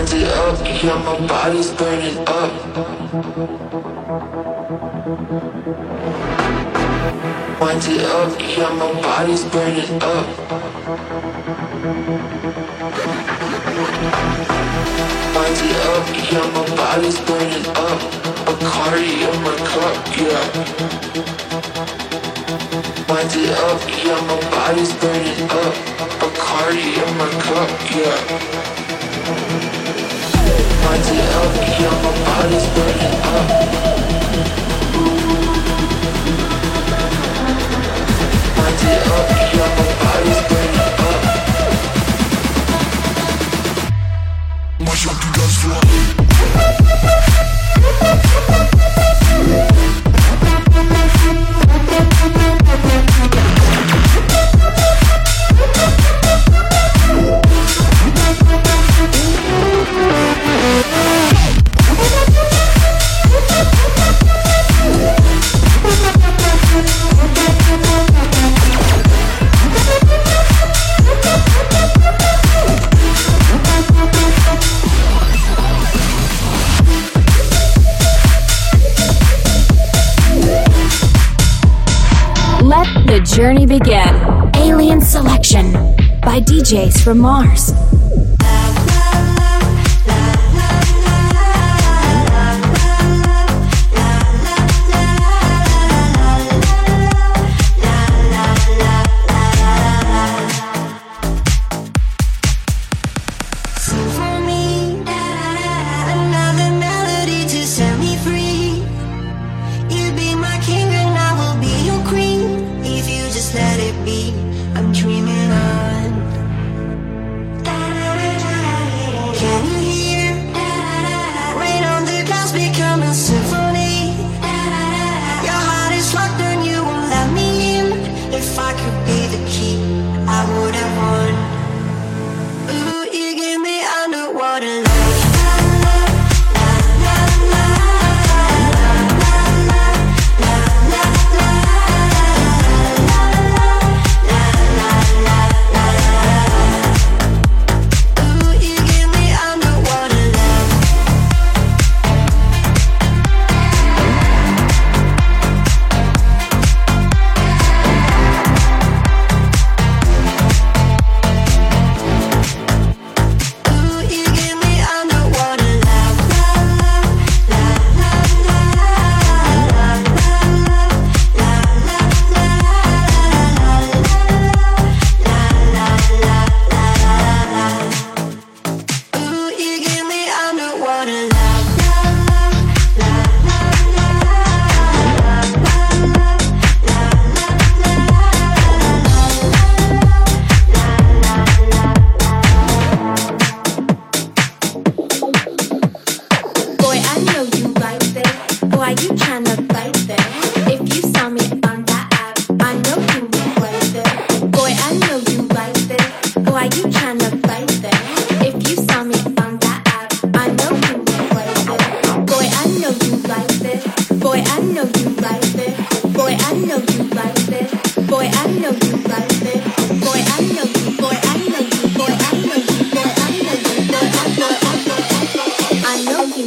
body up, yeah, my body's burning up. Wind it up, yeah, my body's burning up. Wind it up, yeah, my body's burning up. Bacardi in my cup, yeah. Wind it up, yeah, my body's burning up. Bacardi in my cup, yeah. Moi j'ai envie d'un soir journey begin. Alien Selection by DJs from Mars.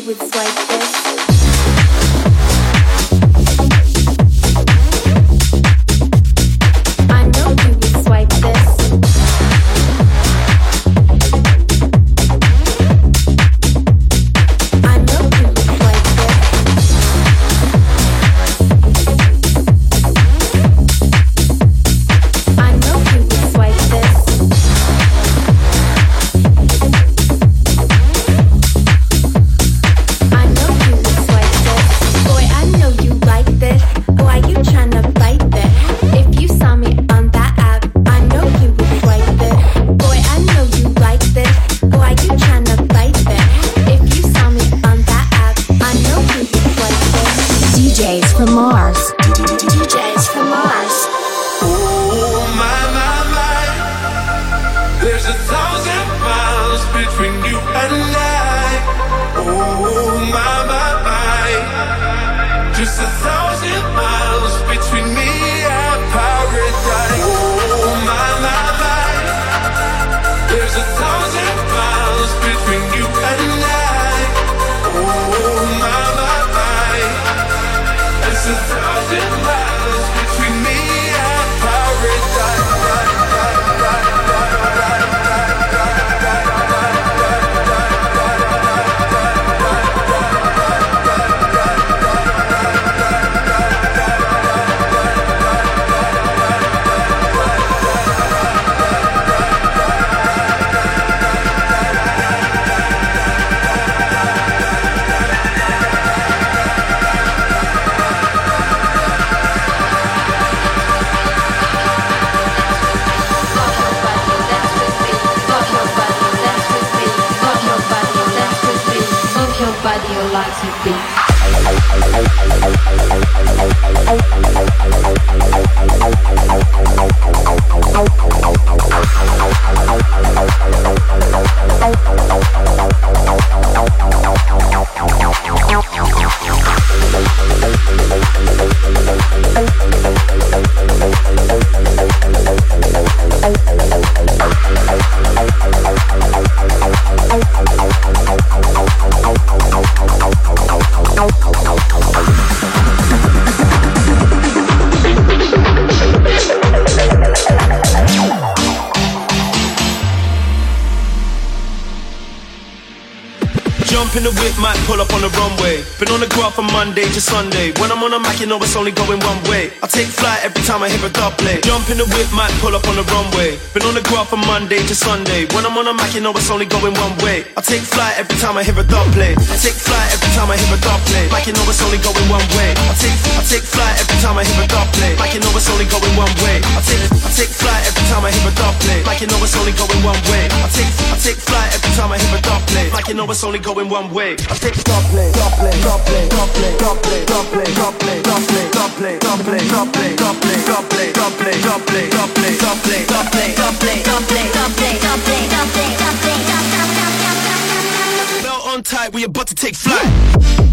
with swipe this. Classic Beats. In the whip, might pull up on the runway. Been on the graph from Monday to Sunday. When I'm on a mic, you know it's only going one way. I take flight every time I hear a play. Jump in the whip, might pull up on the runway. Been on the graph from Monday to Sunday. When I'm on a mic, you know it's only going one way. I take flight every time I hear a play. I take flight every time I hear a play. Mic, you know it's only going one way. I take I take flight every time I hear a play. Mic, you know it's only going one way. I take I take flight every time I hear a play. Mic, you know it's only going one way. I take I take flight every time I hear a play. Mic, you know it's only going one way. I take play, play, play, now on we about to take flight.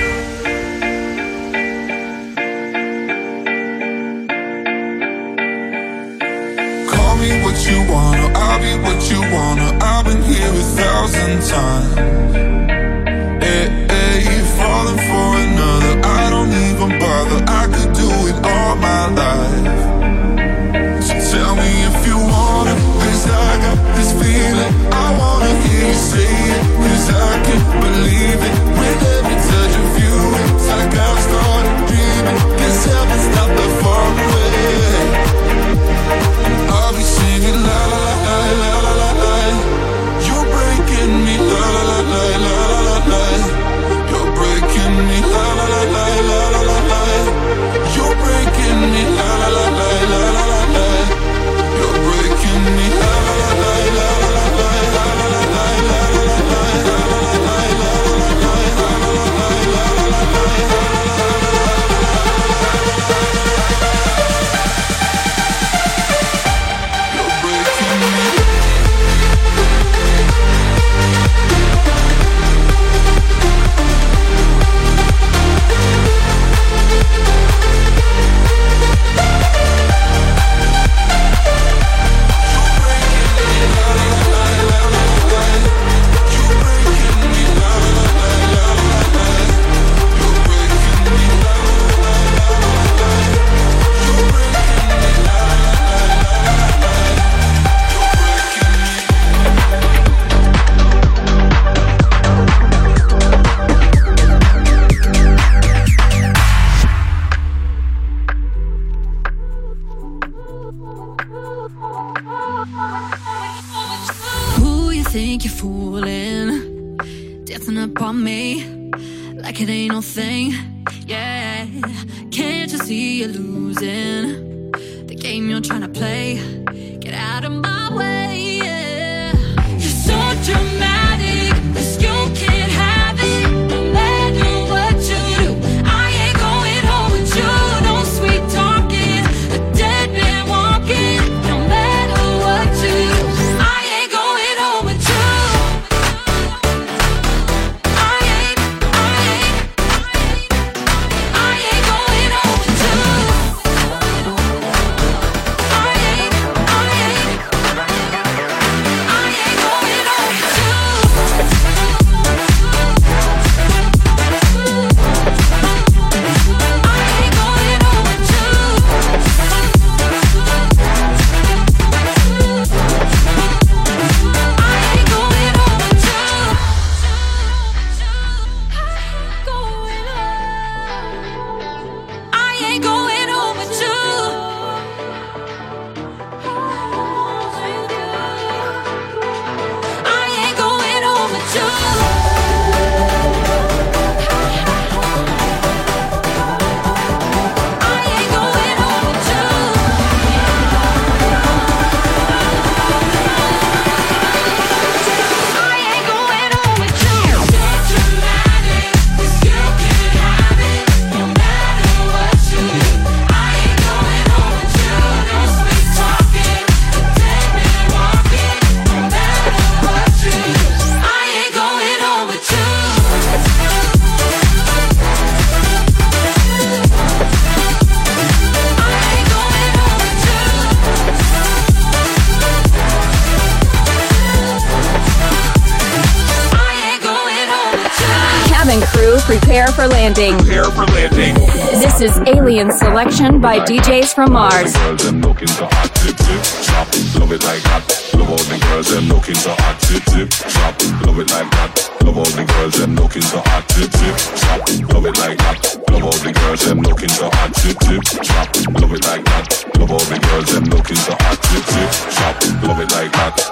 by DJs from Mars.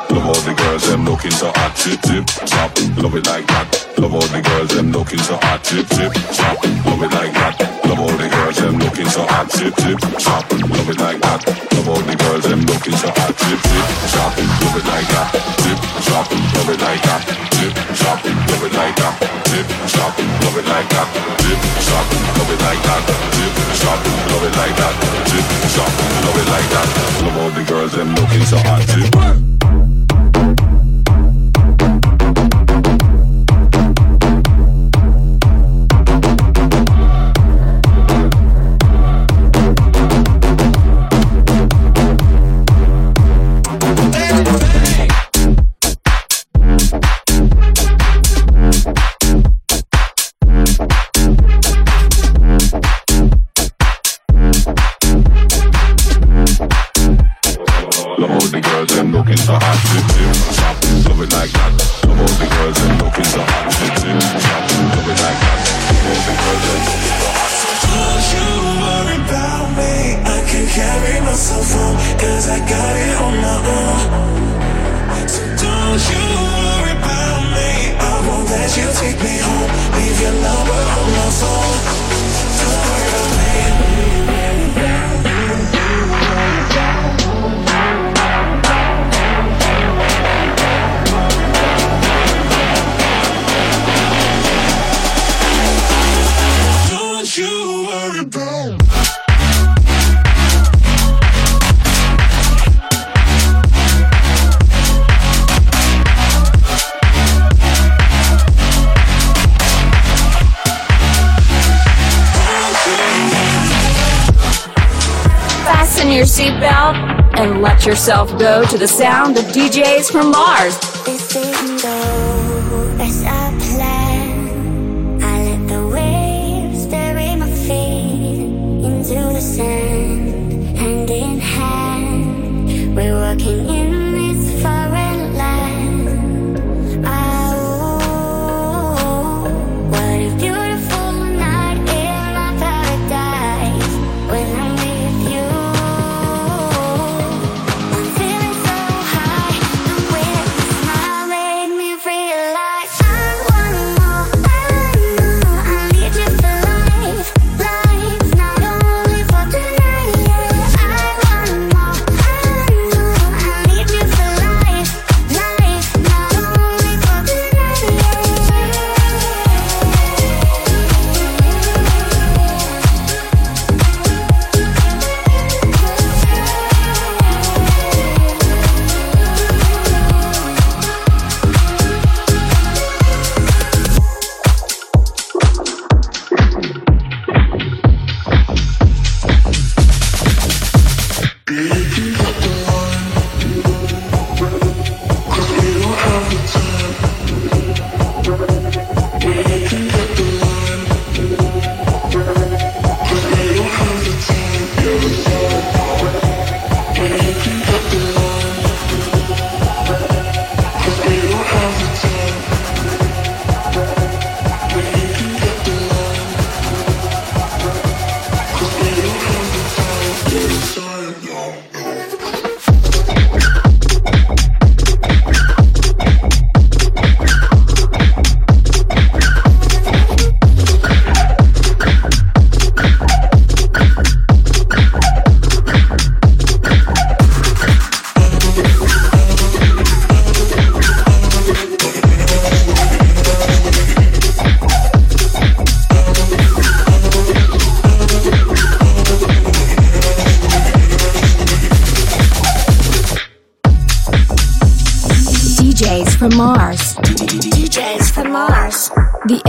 Love all the girls, them looking so hot, tip tip top. Love it like that. Love all the girls, them looking so hot, tip tip top. Love it like that. Love all the girls, them looking so hot, tip tip top. Love it like that. Love all the girls, them looking so hot, tip tip top. Love it like that. Tip top. Love it like that. Tip top. Love it like that. Tip top. Love it like that. Tip top. Love it like that. Tip top. Love it like that. Tip top. Love it like that. Love all the girls, them looking so hot, tip. Fasten your seatbelt and let yourself go to the sound of DJs from Mars.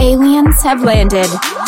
aliens have landed.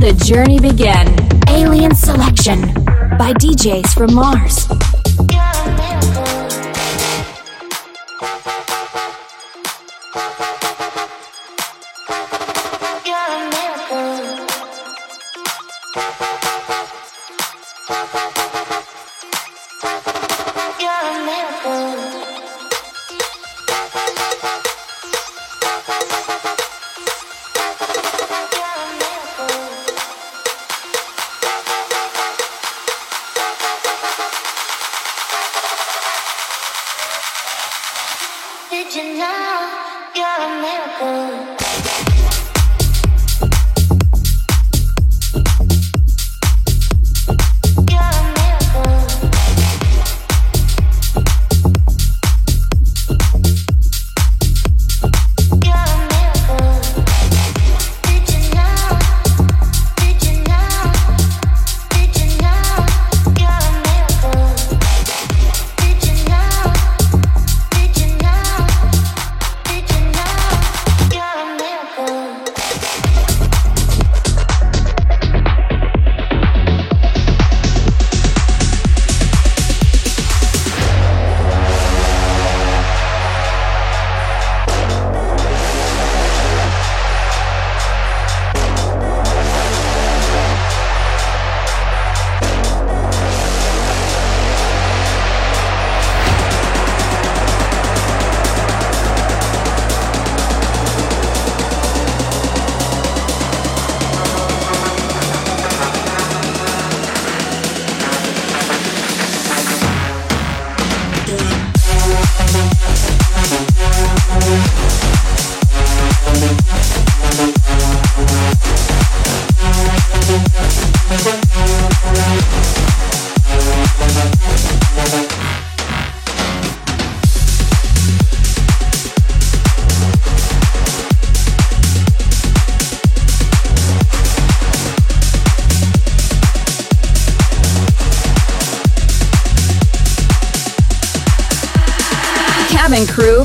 The journey begin. Alien Selection by DJs from Mars.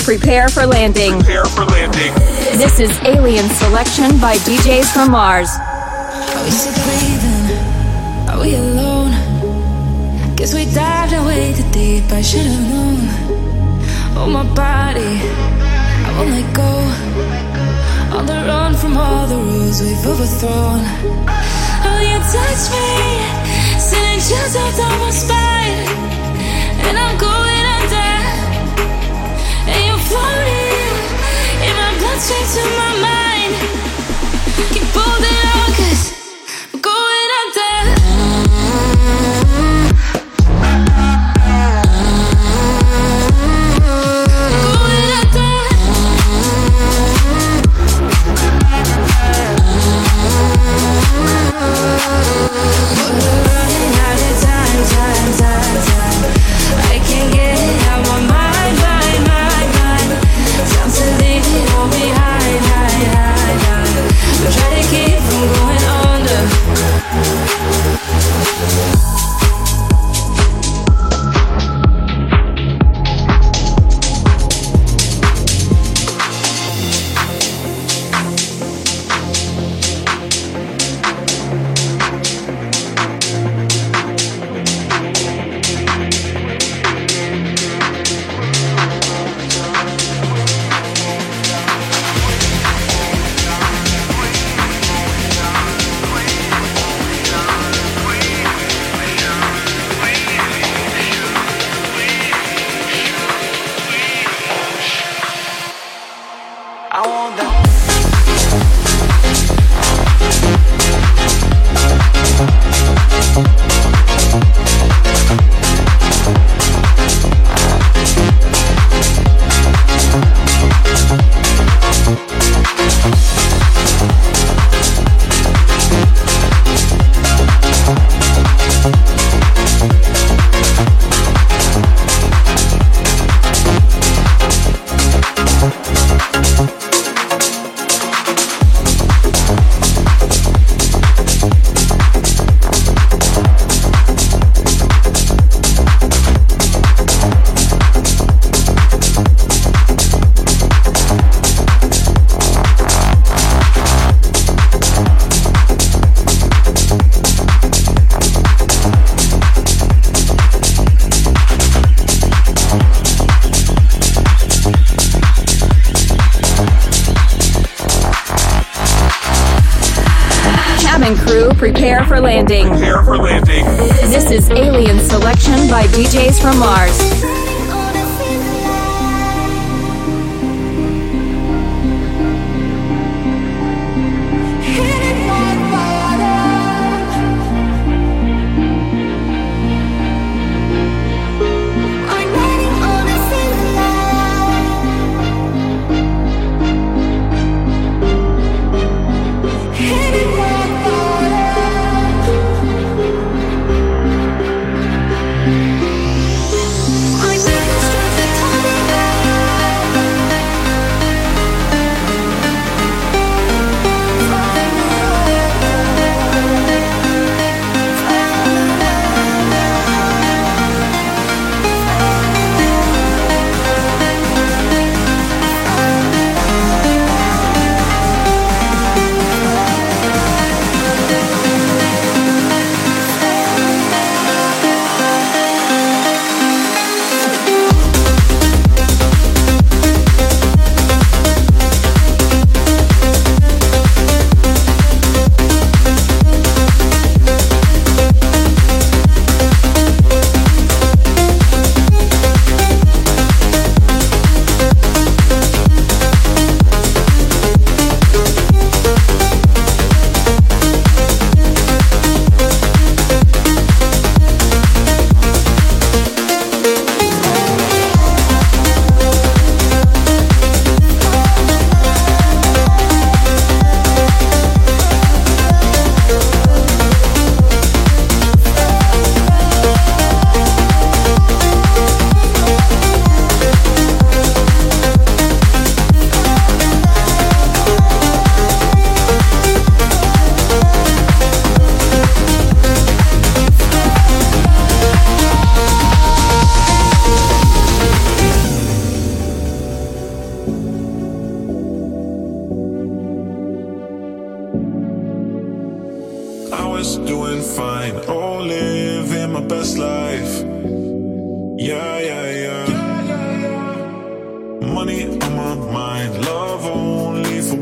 Prepare for landing. Prepare for landing. This is Alien Selection by DJs from Mars. Are we still breathing? Are we alone? Guess we dived away too deep. I should have known. Oh, my body, I won't let go. On the run from all the rules we've overthrown. Oh, you touch me, sending chills up down my spine, and I'm going my to my mind. Keep on, cause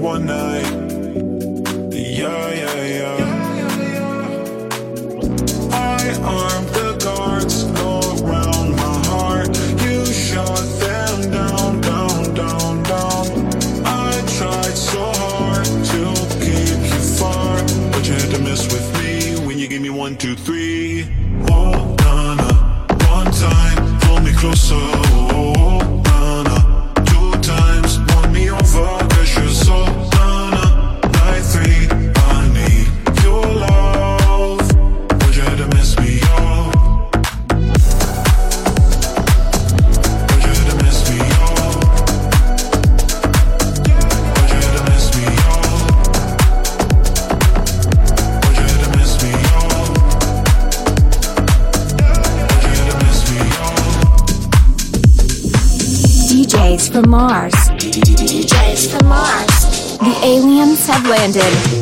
one night. landed.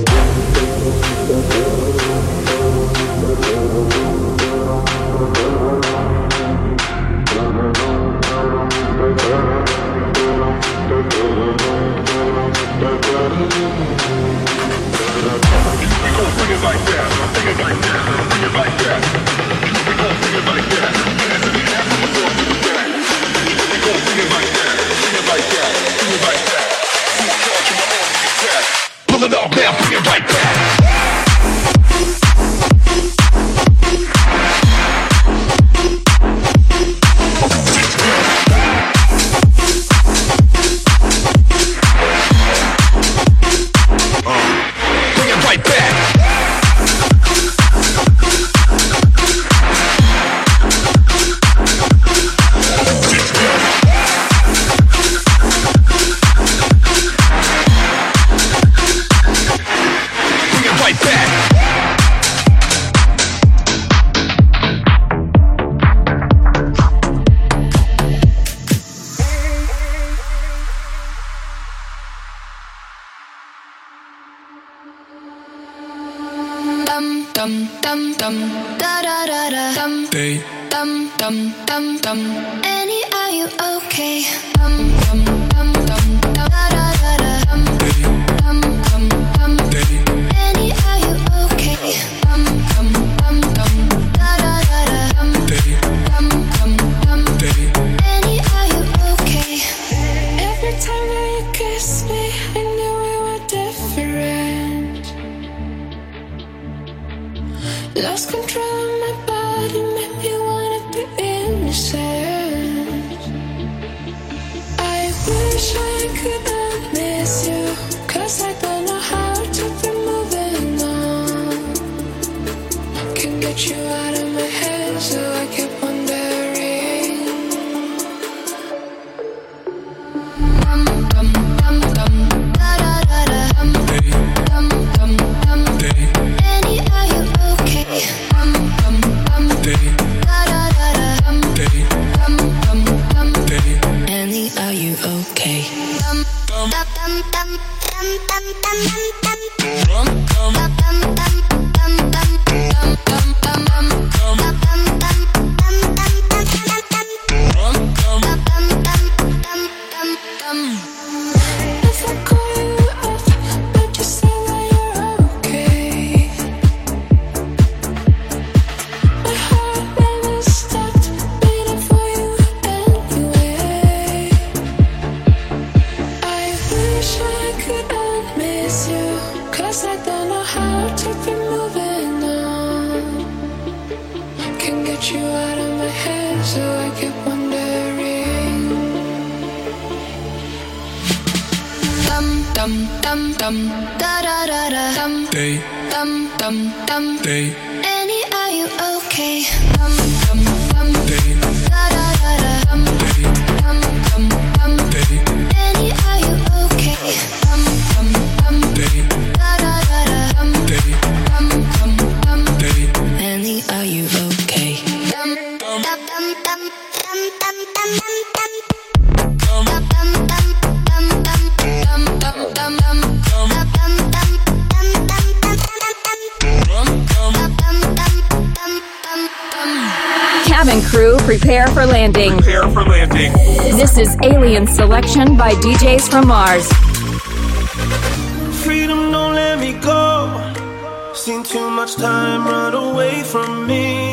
Come. by DJs from Mars. Freedom, don't let me go. Seen too much time run away from me.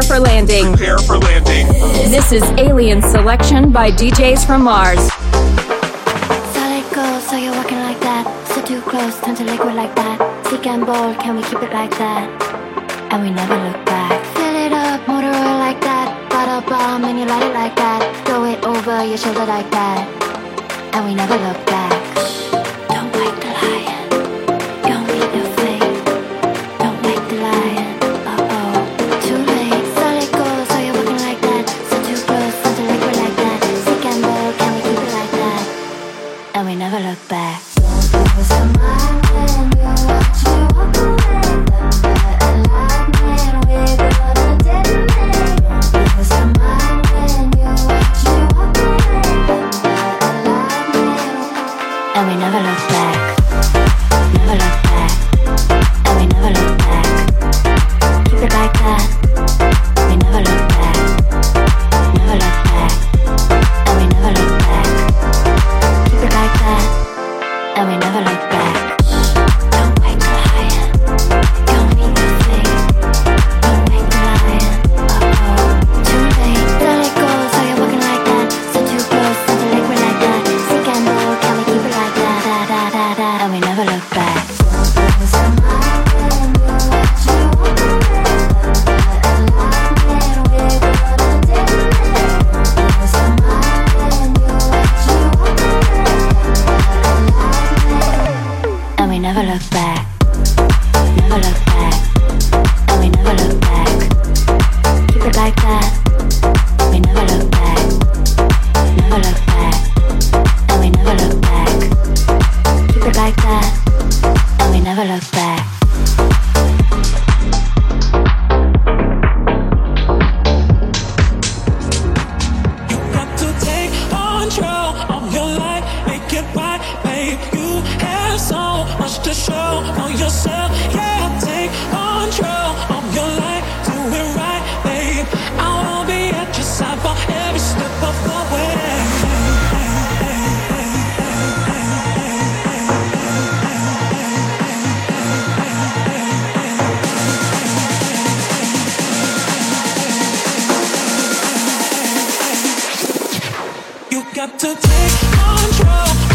Prepare for landing. Prepare for landing. This is Alien Selection by DJs from Mars. Solid gold, so you're walking like that. So too close, turn to liquid like that. Sick and bold, can we keep it like that? And we never look back. Fill it up, motor oil like that. Bottle bomb, and you light it like that. Throw it over your shoulder like that. And we never look back. was a mind. This is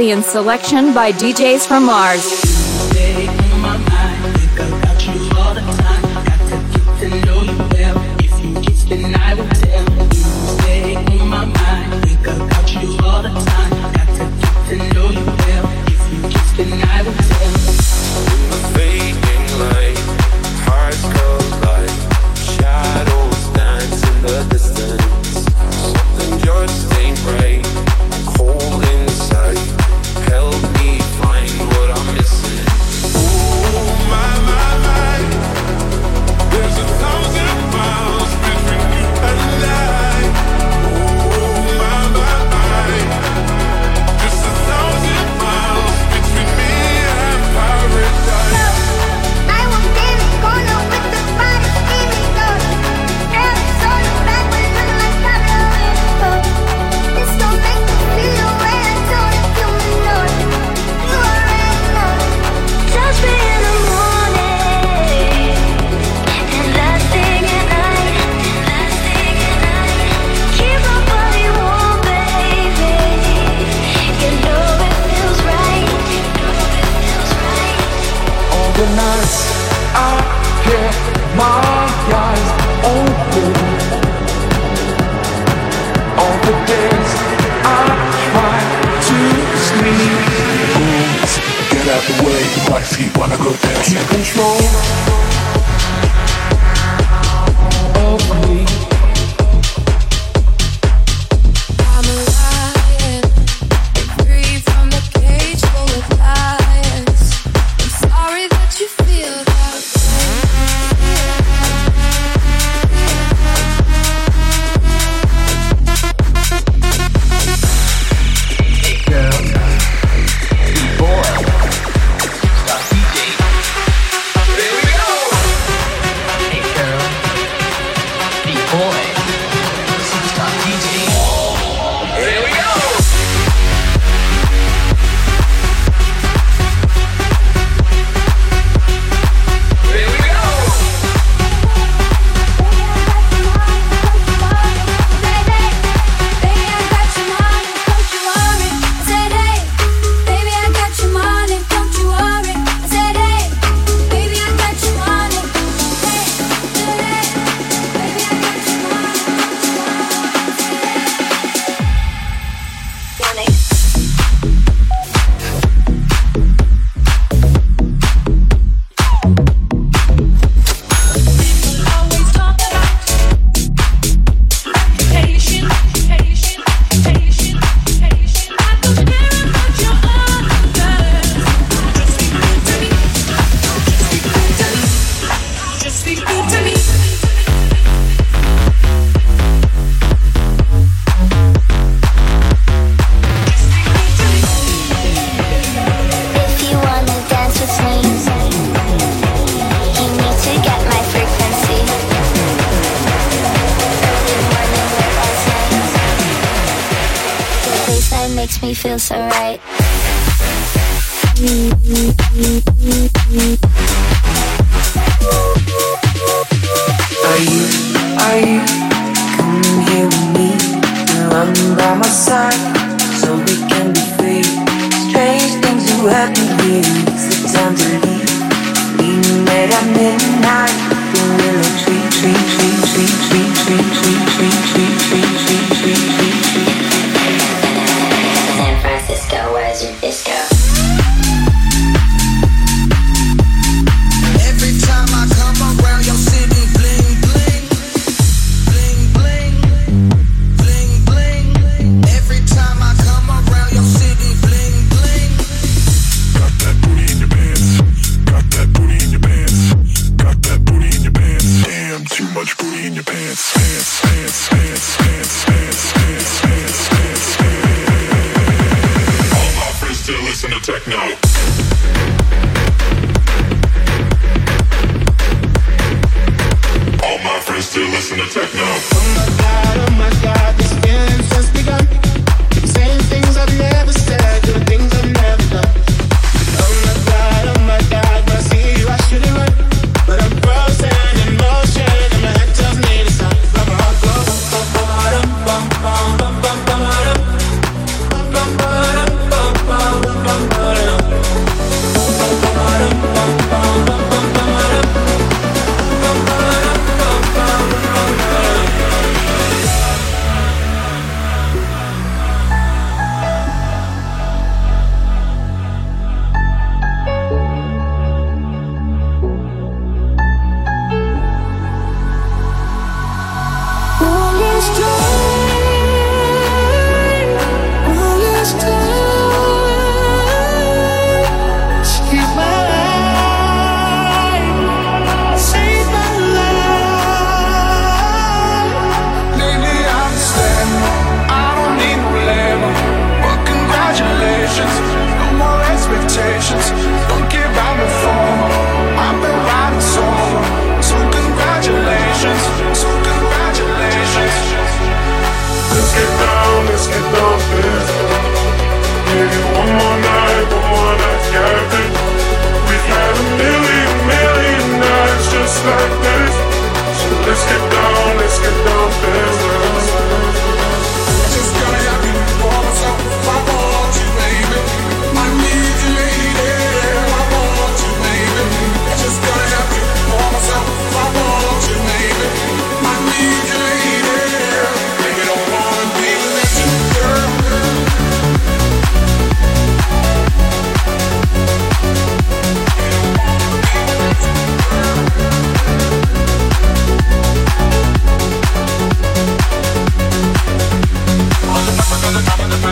Alien Selection by DJs from Mars.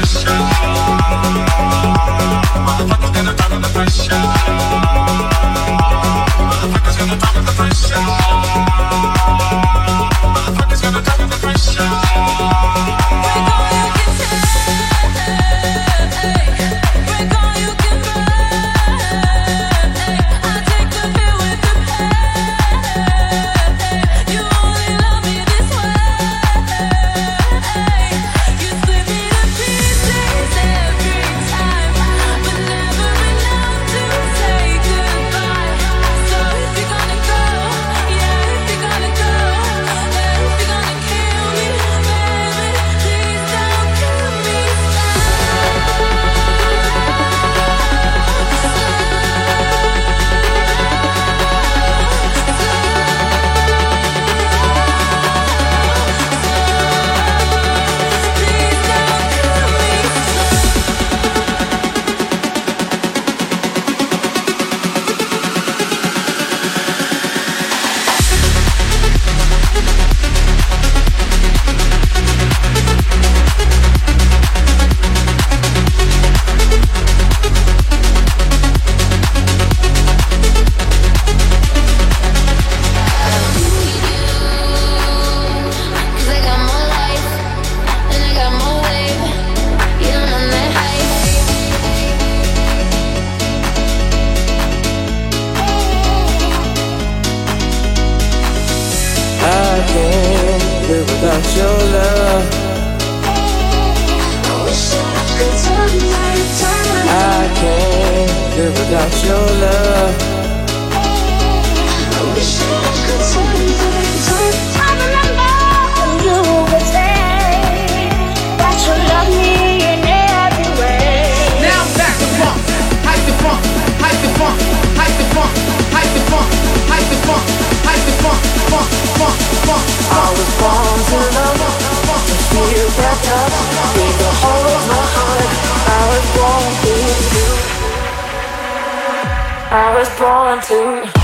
show. I was born to.